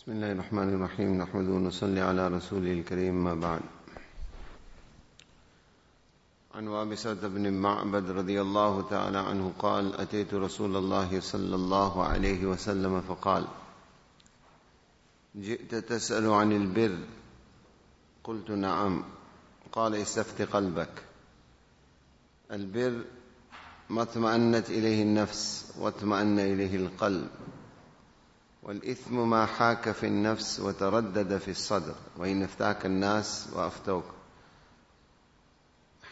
بسم الله الرحمن الرحيم نحمده ونصلي على رسوله الكريم ما بعد عن وابسة بن معبد رضي الله تعالى عنه قال أتيت رسول الله صلى الله عليه وسلم فقال جئت تسأل عن البر قلت نعم قال استفت قلبك البر ما اطمأنت إليه النفس واطمأن إليه القلب والإثم ما حاك في النفس وتردد في الصدر وإن افتاك الناس وأفتوك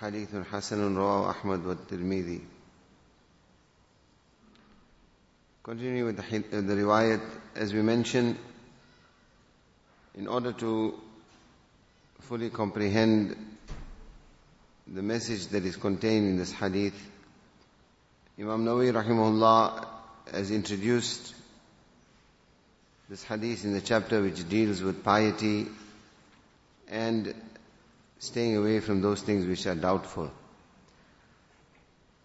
حديث حسن رواه أحمد والترمذي Continue with the, the riwayat as we mentioned in order to fully comprehend the message that is contained in this hadith Imam Nawawi rahimahullah has introduced this hadith in the chapter which deals with piety and staying away from those things which are doubtful.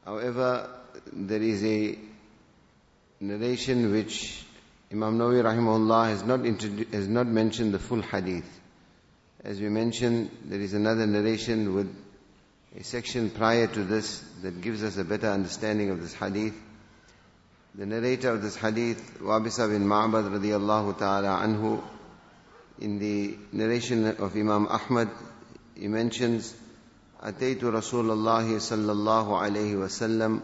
However, there is a narration which Imam Nawawi rahimahullah has not, has not mentioned the full hadith. As we mentioned, there is another narration with a section prior to this that gives us a better understanding of this hadith. The narrator of this hadith, Wabisa bin Ma'bad radiallahu ta'ala anhu, in the narration of Imam Ahmad, he mentions, أتيت رسول الله صلى الله عليه وسلم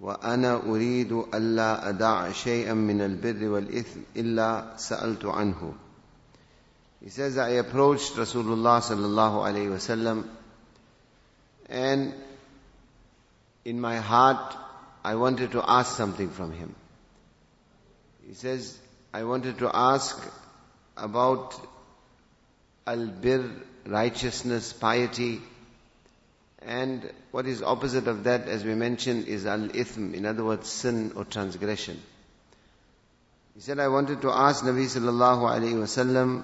وأنا أريد ألا أدع شيئا من البر والإثم إلا سألت عنه. He says, I approached Rasulullah sallallahu alayhi wasallam and in my heart I wanted to ask something from him. He says, I wanted to ask about al-bir, righteousness, piety, and what is opposite of that, as we mentioned, is al-ithm, in other words, sin or transgression. He said, I wanted to ask Nabi sallallahu alayhi wasallam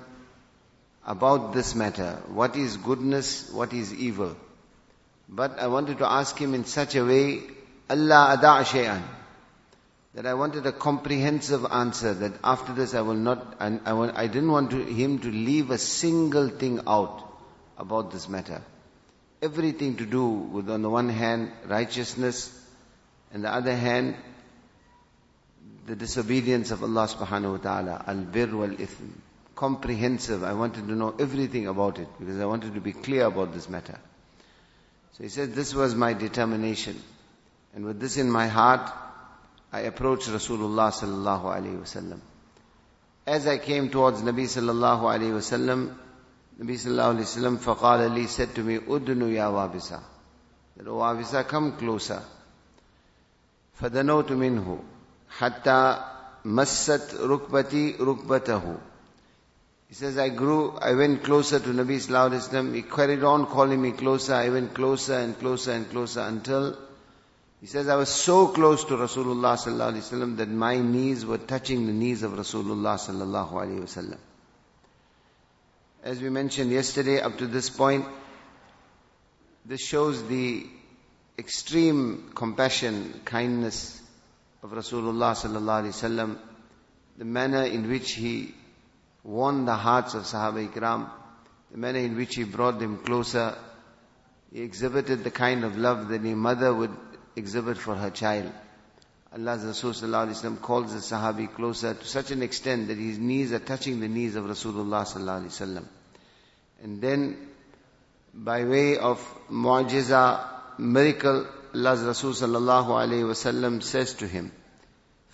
about this matter. What is goodness? What is evil? But I wanted to ask him in such a way Allah ada' shay'an. That I wanted a comprehensive answer that after this I will not, I, I, I didn't want to, him to leave a single thing out about this matter. Everything to do with on the one hand righteousness and the other hand the disobedience of Allah subhanahu wa ta'ala, al-bir wal-ithm. Comprehensive. I wanted to know everything about it because I wanted to be clear about this matter. So he said, this was my determination. And with this in my heart, I approached Rasulullah sallallahu alayhi wasallam. As I came towards Nabi sallallahu alayhi wasallam, Nabi sallallahu alayhi wasallam faqala li said to me, Udnu ya wabisa. That, oh wabisa, come closer. فدنوت منه حتى مست ركبتي ركبته. He says, I grew, I went closer to Nabi sallallahu alayhi wasallam. He carried on calling me closer. I went closer and closer and closer until he says, I was so close to Rasulullah sallallahu alaihi wasallam that my knees were touching the knees of Rasulullah sallallahu alaihi wasallam. As we mentioned yesterday, up to this point, this shows the extreme compassion, kindness of Rasulullah sallallahu alaihi wasallam, the manner in which he won the hearts of Sahaba Ikram, the manner in which he brought them closer. He exhibited the kind of love that a mother would exhibit for her child. Allah's Rasul calls the Sahabi closer to such an extent that his knees are touching the knees of Rasulullah And then, by way of mu'jiza, miracle, Allah's Rasul sallallahu alayhi wasallam says to him,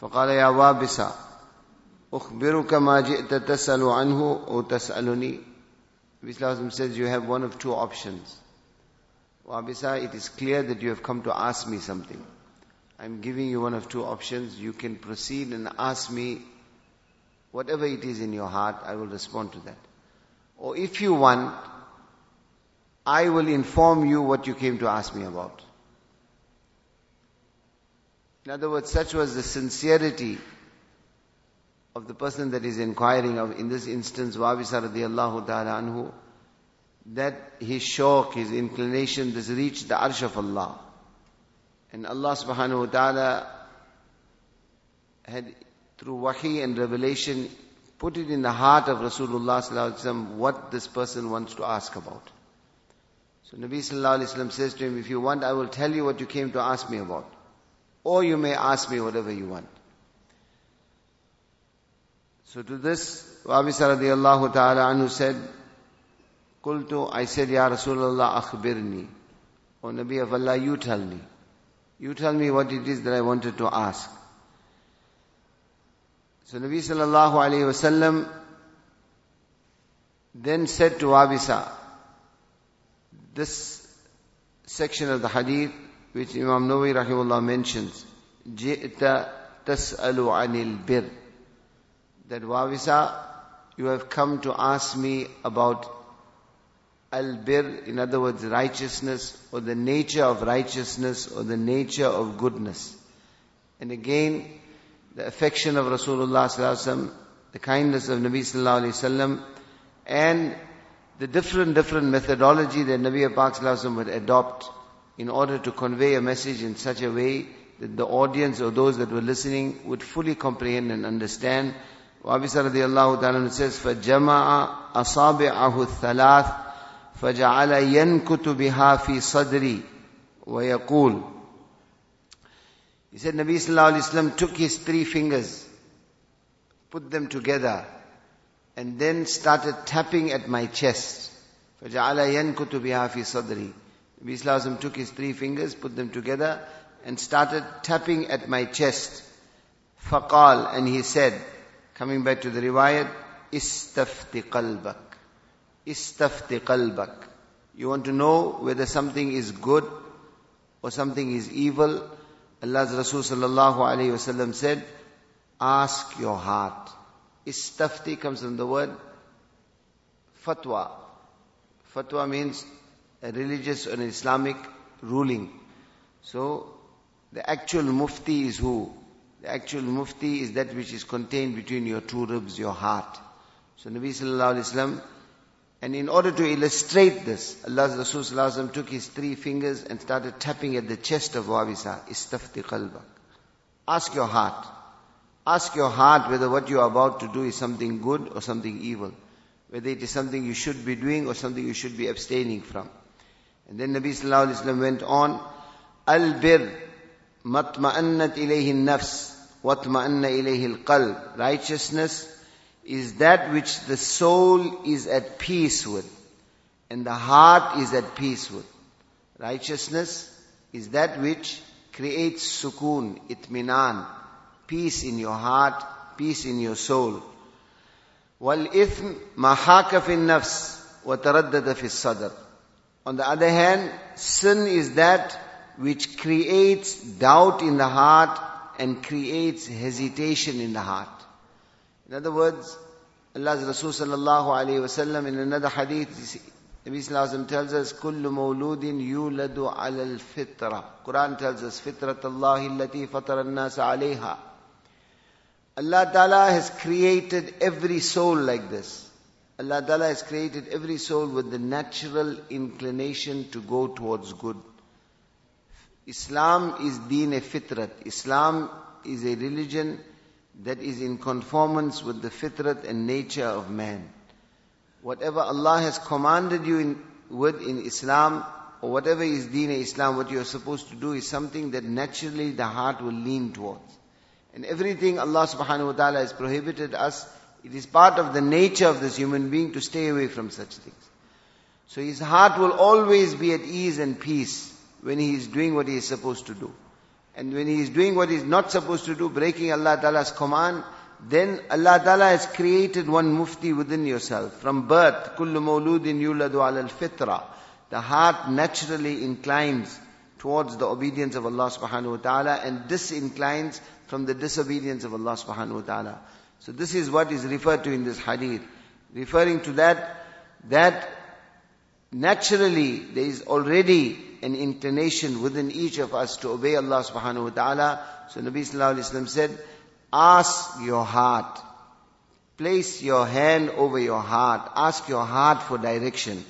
فقال يا وابسا أخبرك ما جئت تسأل عنه أو تسألني Nabi says you have one of two options. Wabisa, it is clear that you have come to ask me something. I'm giving you one of two options. You can proceed and ask me whatever it is in your heart, I will respond to that. Or if you want, I will inform you what you came to ask me about. In other words, such was the sincerity of the person that is inquiring of, in this instance, Wabisa radiallahu ta'ala anhu, that his shawq, his inclination, this reached the arsh of Allah. And Allah subhanahu wa ta'ala had, through wahi and revelation, put it in the heart of Rasulullah what this person wants to ask about. So Nabi sallallahu alaihi wasallam says to him, if you want, I will tell you what you came to ask me about. Or you may ask me whatever you want. So to this, Wabisa radiallahu ta'ala anhu said, Qultu, I said, Ya Rasulullah, akhbirni. O Nabi of Allah, you tell me. You tell me what it is that I wanted to ask. So Nabi sallallahu alayhi wasallam then said to Abisa, this section of the hadith which Imam Nawawi rahimullah mentions, جِئْتَ تَسْأَلُ عَنِ الْبِرِّ That Wabisa, you have come to ask me about al-bir, in other words, righteousness, or the nature of righteousness, or the nature of goodness. And again, the affection of Rasulullah sallallahu the kindness of Nabi sallallahu alaihi wasallam, and the different, different methodology that Nabi Pak sallallahu would adopt in order to convey a message in such a way that the audience or those that were listening would fully comprehend and understand. Wabisa radiallahu ta'ala says, فَجَمَعَ أَصَابِعَهُ الثَّلَاثِ فَجَعَلَ يَنْكُتُ بِهَا فِي صَدْرِي وَيَقُولُ he said Nabi Sallallahu Alaihi Wasallam took his three fingers, put them together, and then started tapping at my chest. فَجَعَلَ يَنْكُتُ بِهَا فِي صَدْرِي Nabi Sallallahu Alaihi Wasallam took his three fingers, put them together, and started tapping at my chest. فَقَال And he said, coming back to the riwayat, استفت قلبك Istafti qalbak. You want to know whether something is good or something is evil. Allah's Rasul sallallahu alayhi wasallam said, ask your heart. Istafti comes from the word fatwa. Fatwa means a religious or Islamic ruling. So the actual mufti is who? The actual mufti is that which is contained between your two ribs, your heart. So Nabi sallallahu alayhi wasallam and in order to illustrate this, Allah's Rasul took his three fingers and started tapping at the chest of Wabisa. Istafti qalbak. Ask your heart. Ask your heart whether what you are about to do is something good or something evil. Whether it is something you should be doing or something you should be abstaining from. And then Nabi Sallallahu Alaihi Wasallam went on, Al-bir matma'annat ilayhi nafs watma'anna ilayhi al-qalb. Righteousness is that which the soul is at peace with and the heart is at peace with. Righteousness is that which creates sukoon, itminan, peace in your heart, peace in your soul. وَالْإِثْمِ مَحَاكَ فِي النَّفْسِ وَتَرَدَّدَ فِي الصَّدْرِ On the other hand, sin is that which creates doubt in the heart and creates hesitation in the heart. In other words, Allah's Rasul sallallahu alayhi wasallam in another hadith, Nabi sallallahu tells us, كل مولود يولد على الفطرة. Quran tells us, فطرة الله التي فطر الناس عليها. Allah Ta'ala has created every soul like this. Allah Ta'ala has created every soul with the natural inclination to go towards good. Islam is deen a fitrat. Islam is a religion that is in conformance with the fitrat and nature of man. Whatever Allah has commanded you in, with in Islam, or whatever is deen Islam, what you are supposed to do is something that naturally the heart will lean towards. And everything Allah subhanahu wa ta'ala has prohibited us, it is part of the nature of this human being to stay away from such things. So his heart will always be at ease and peace when he is doing what he is supposed to do. And when he is doing what he's not supposed to do, breaking Allah Ta'ala's command, then Allah Ta'ala has created one mufti within yourself. From birth, كُلُّ مَوْلُودٍ يُولَدُ عَلَى الْفِطْرَةِ The heart naturally inclines towards the obedience of Allah subhanahu wa ta'ala and disinclines from the disobedience of Allah subhanahu wa ta'ala. So this is what is referred to in this hadith. Referring to that, that naturally there is already an inclination within each of us to obey Allah subhanahu wa ta'ala. So Nabi sallallahu alayhi wa said, ask your heart. Place your hand over your heart. Ask your heart for direction.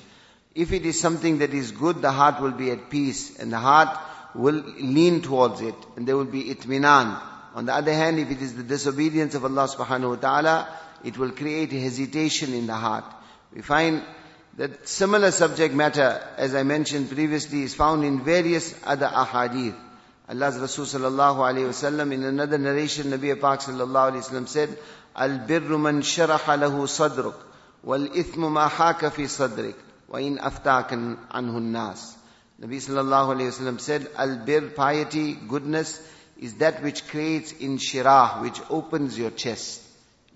If it is something that is good, the heart will be at peace and the heart will lean towards it and there will be itminan. On the other hand, if it is the disobedience of Allah subhanahu wa ta'ala, it will create hesitation in the heart. We find that similar subject matter, as I mentioned previously, is found in various other ahadith. Allah's Rasul sallallahu alayhi wasallam in another narration, Nabi Pak sallallahu alayhi wasallam said, man sharaha lahu sadruk, wal-ithmu ma haka fi sadrik, wa in aftakan anhu nas. Nabi sallallahu alayhi wasallam said, Al-bir, piety, goodness, is that which creates inshirah, which opens your chest.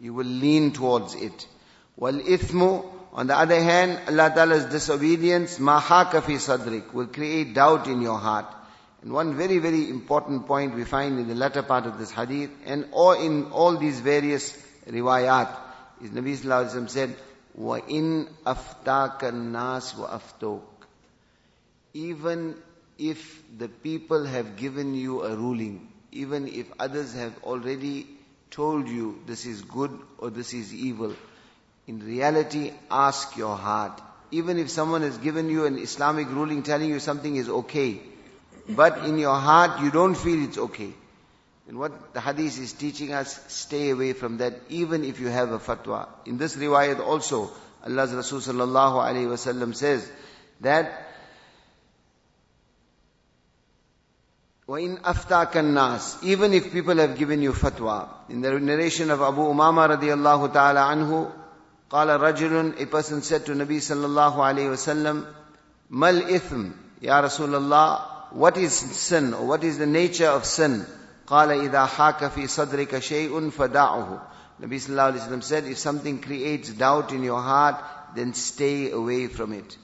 You will lean towards it. Wal-ithmu, on the other hand, Allah Ta'ala's disobedience, mahaka fi sadrik, will create doubt in your heart. And one very, very important point we find in the latter part of this hadith, and or in all these various riwayat, is Nabi Sallallahu Alaihi Wasallam said, وَإِنْ أَفْتَاكَ النَّاسُ وَأَفْتُوكَ Even if the people have given you a ruling, even if others have already told you this is good or this is evil, in reality, ask your heart. Even if someone has given you an Islamic ruling telling you something is okay, but in your heart you don't feel it's okay. And what the hadith is teaching us, stay away from that, even if you have a fatwa. In this riwayat also, Allah's Rasul sallallahu alayhi wasallam says that وَإِنْ أَفْتَاكَ النَّاسِ Even if people have given you fatwa. In the narration of Abu Umama radiallahu ta'ala anhu, قال رجل a person said to Nabi sallallahu alayhi wasallam mal ithm ya Rasulullah what is sin or what is the nature of sin قال إذا حاك في صدرك شيء فدعه Nabi sallallahu alayhi wasallam said if something creates doubt in your heart then stay away from it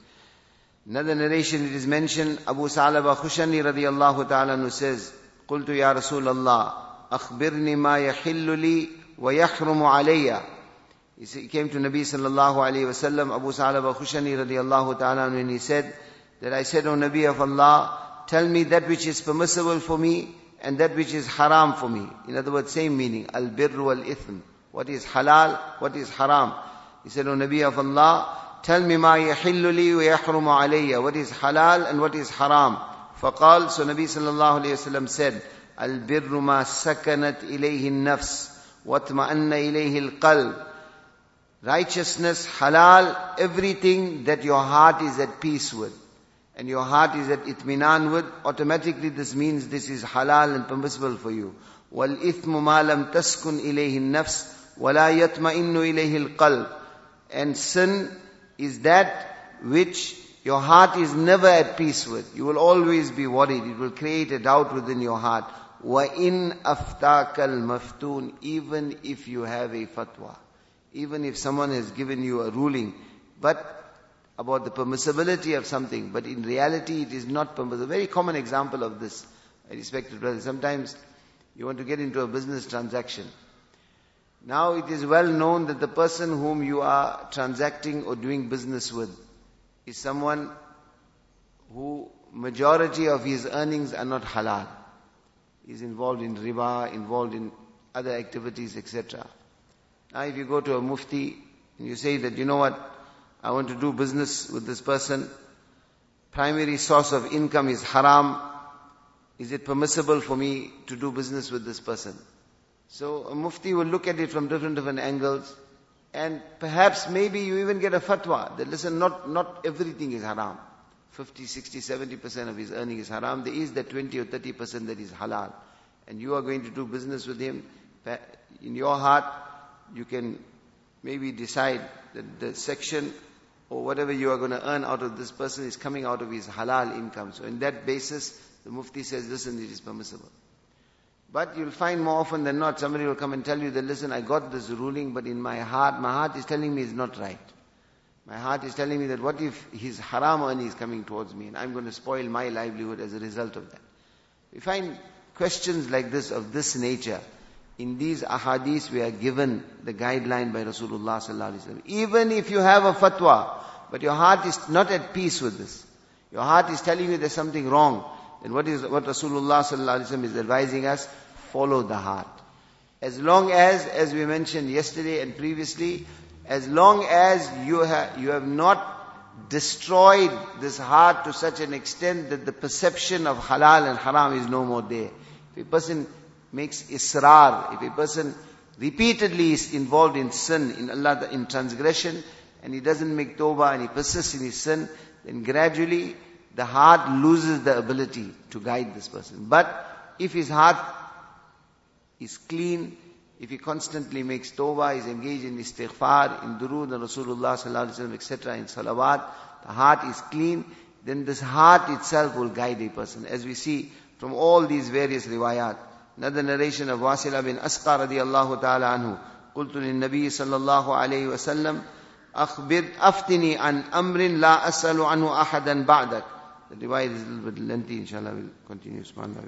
Another narration it is mentioned Abu Salaba Khushani radiyallahu ta'ala says قلت يا رسول الله أخبرني ما يحل لي ويحرم علي he came to Nabi sallallahu alayhi wasallam, Abu Sa'laba Khushani radiallahu ta'ala, and he said, that I said, O Nabi of Allah, tell me that which is permissible for me and that which is haram for me. In other words, same meaning, al-birru al-ithm. What is halal, what is haram. He said, O Nabi of Allah, tell me ma yahillu li wa yahrumu alayya. What is halal and what is haram. فقال, so Nabi sallallahu alayhi wasallam said, البر ما سكنت إليه النفس واطمأن إليه القلب righteousness, halal, everything that your heart is at peace with. And your heart is at itminan with, automatically this means this is halal and permissible for you. وَالْإِثْمُ مَا لَمْ تَسْكُنْ إِلَيْهِ النَّفْسِ وَلَا يَطْمَئِنُّ إِلَيْهِ الْقَلْبِ And sin is that which your heart is never at peace with. You will always be worried. It will create a doubt within your heart. وَإِنْ أَفْتَاكَ الْمَفْتُونَ Even if you have a fatwa even if someone has given you a ruling, but about the permissibility of something, but in reality it is not permissible. A very common example of this, I respected brother. Sometimes you want to get into a business transaction. Now it is well known that the person whom you are transacting or doing business with is someone who majority of his earnings are not halal. He's involved in riba, involved in other activities, etc. Now if you go to a mufti and you say that, you know what, I want to do business with this person, primary source of income is haram, is it permissible for me to do business with this person? So a mufti will look at it from different different angles and perhaps maybe you even get a fatwa that listen, not, not everything is haram. 50, 60, 70% of his earning is haram. There is that 20 or 30% that is halal. And you are going to do business with him. In your heart, you can maybe decide that the section or whatever you are going to earn out of this person is coming out of his halal income. So in that basis, the mufti says, listen, it is permissible. But you'll find more often than not, somebody will come and tell you that, listen, I got this ruling, but in my heart, my heart is telling me it's not right. My heart is telling me that what if his haram earning is coming towards me and I'm going to spoil my livelihood as a result of that. We find questions like this, of this nature, in these ahadith we are given the guideline by Rasulullah sallallahu alaihi wasallam. Even if you have a fatwa, but your heart is not at peace with this, your heart is telling you there's something wrong, then what is what Rasulullah sallallahu alaihi wasallam is advising us? Follow the heart. As long as, as we mentioned yesterday and previously, as long as you have you have not destroyed this heart to such an extent that the perception of halal and haram is no more there. If a person makes israr. If a person repeatedly is involved in sin, in Allah, in transgression, and he doesn't make tawbah and he persists in his sin, then gradually the heart loses the ability to guide this person. But if his heart is clean, if he constantly makes tawbah, is engaged in istighfar, in durood and Rasulullah sallallahu etc., in salawat, the heart is clean, then this heart itself will guide a person. As we see from all these various riwayat. Another narration of Wasila bin Asqa radiallahu ta'ala anhu. قلت للنبي صلى الله عليه وسلم أخبر أفتني عن أمر لا أسأل عنه أحدا بعدك The riwayat is a little bit lengthy, inshallah we'll continue. Subhanallah,